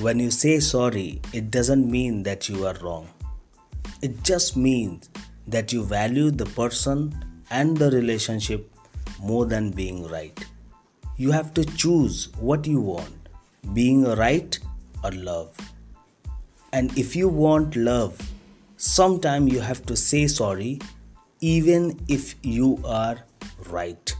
When you say sorry, it doesn't mean that you are wrong. It just means that you value the person and the relationship more than being right. You have to choose what you want being right or love. And if you want love, sometimes you have to say sorry even if you are right.